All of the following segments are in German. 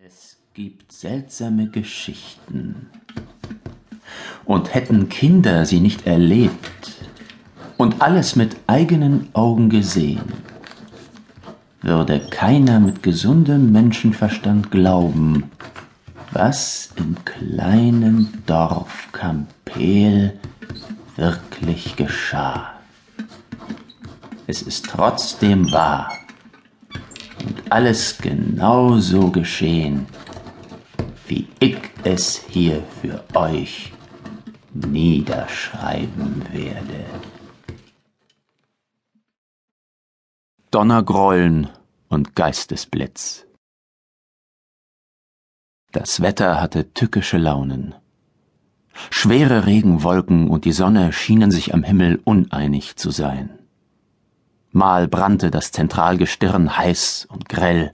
Es gibt seltsame Geschichten. Und hätten Kinder sie nicht erlebt und alles mit eigenen Augen gesehen, würde keiner mit gesundem Menschenverstand glauben, was im kleinen Dorf Campel wirklich geschah. Es ist trotzdem wahr alles genau so geschehen, wie ich es hier für euch niederschreiben werde. Donnergrollen und Geistesblitz. Das Wetter hatte tückische Launen. Schwere Regenwolken und die Sonne schienen sich am Himmel uneinig zu sein. Mal brannte das Zentralgestirn heiß und grell,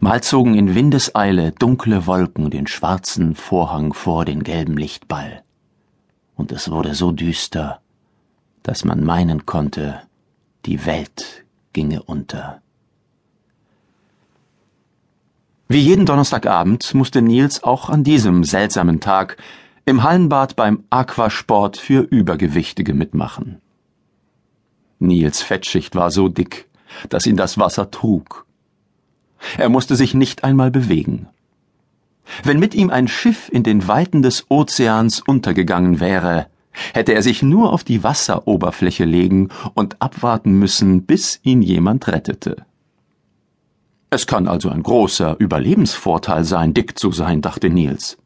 mal zogen in Windeseile dunkle Wolken den schwarzen Vorhang vor den gelben Lichtball. Und es wurde so düster, dass man meinen konnte, die Welt ginge unter. Wie jeden Donnerstagabend musste Nils auch an diesem seltsamen Tag im Hallenbad beim Aquasport für Übergewichtige mitmachen. Nils Fettschicht war so dick, dass ihn das Wasser trug. Er musste sich nicht einmal bewegen. Wenn mit ihm ein Schiff in den Weiten des Ozeans untergegangen wäre, hätte er sich nur auf die Wasseroberfläche legen und abwarten müssen, bis ihn jemand rettete. Es kann also ein großer Überlebensvorteil sein, dick zu sein, dachte Nils.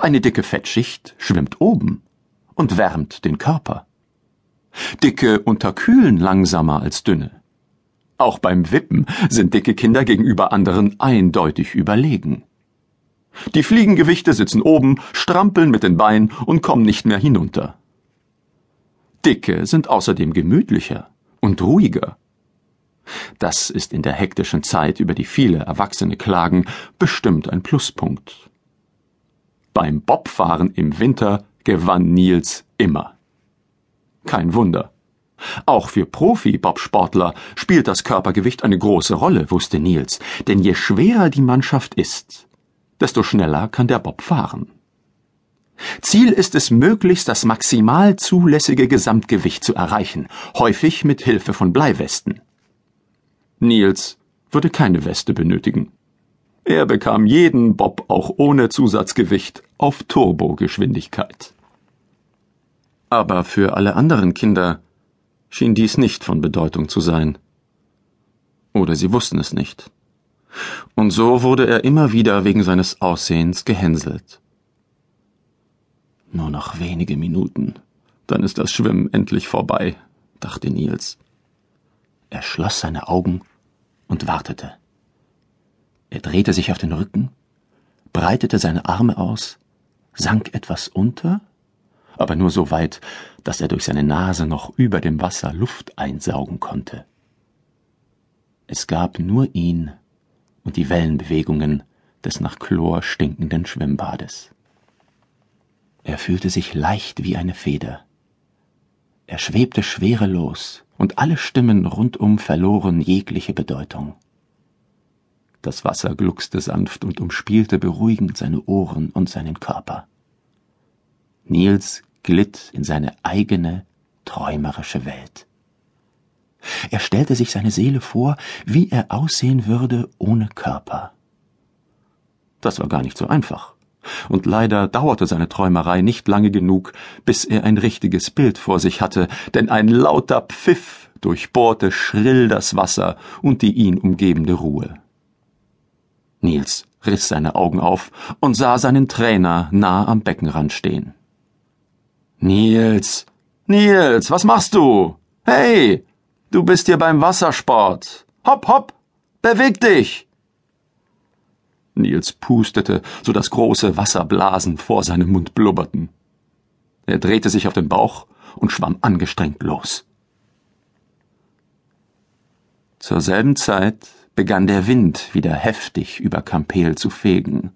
Eine dicke Fettschicht schwimmt oben und wärmt den Körper. Dicke unterkühlen langsamer als dünne. Auch beim Wippen sind dicke Kinder gegenüber anderen eindeutig überlegen. Die Fliegengewichte sitzen oben, strampeln mit den Beinen und kommen nicht mehr hinunter. Dicke sind außerdem gemütlicher und ruhiger. Das ist in der hektischen Zeit, über die viele Erwachsene klagen, bestimmt ein Pluspunkt. Beim Bobfahren im Winter gewann Nils immer. Kein Wunder. Auch für Profi-Bobsportler spielt das Körpergewicht eine große Rolle, wusste Nils, denn je schwerer die Mannschaft ist, desto schneller kann der Bob fahren. Ziel ist es möglichst, das maximal zulässige Gesamtgewicht zu erreichen, häufig mit Hilfe von Bleiwesten. Nils würde keine Weste benötigen. Er bekam jeden Bob auch ohne Zusatzgewicht auf Turbogeschwindigkeit. Aber für alle anderen Kinder schien dies nicht von Bedeutung zu sein. Oder sie wussten es nicht. Und so wurde er immer wieder wegen seines Aussehens gehänselt. Nur noch wenige Minuten, dann ist das Schwimmen endlich vorbei, dachte Nils. Er schloss seine Augen und wartete. Er drehte sich auf den Rücken, breitete seine Arme aus, sank etwas unter aber nur so weit, dass er durch seine Nase noch über dem Wasser Luft einsaugen konnte. Es gab nur ihn und die Wellenbewegungen des nach Chlor stinkenden Schwimmbades. Er fühlte sich leicht wie eine Feder. Er schwebte schwerelos, und alle Stimmen rundum verloren jegliche Bedeutung. Das Wasser gluckste sanft und umspielte beruhigend seine Ohren und seinen Körper. Nils glitt in seine eigene träumerische Welt. Er stellte sich seine Seele vor, wie er aussehen würde ohne Körper. Das war gar nicht so einfach. Und leider dauerte seine Träumerei nicht lange genug, bis er ein richtiges Bild vor sich hatte, denn ein lauter Pfiff durchbohrte schrill das Wasser und die ihn umgebende Ruhe. Nils riss seine Augen auf und sah seinen Trainer nah am Beckenrand stehen. Nils, Nils, was machst du? Hey, du bist hier beim Wassersport. Hopp, hopp, beweg dich. Nils pustete, so dass große Wasserblasen vor seinem Mund blubberten. Er drehte sich auf den Bauch und schwamm angestrengt los. Zur selben Zeit begann der Wind wieder heftig über Kampel zu fegen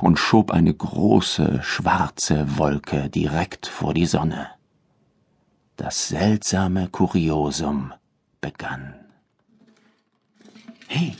und schob eine große schwarze Wolke direkt vor die Sonne. Das seltsame Kuriosum begann. Hey,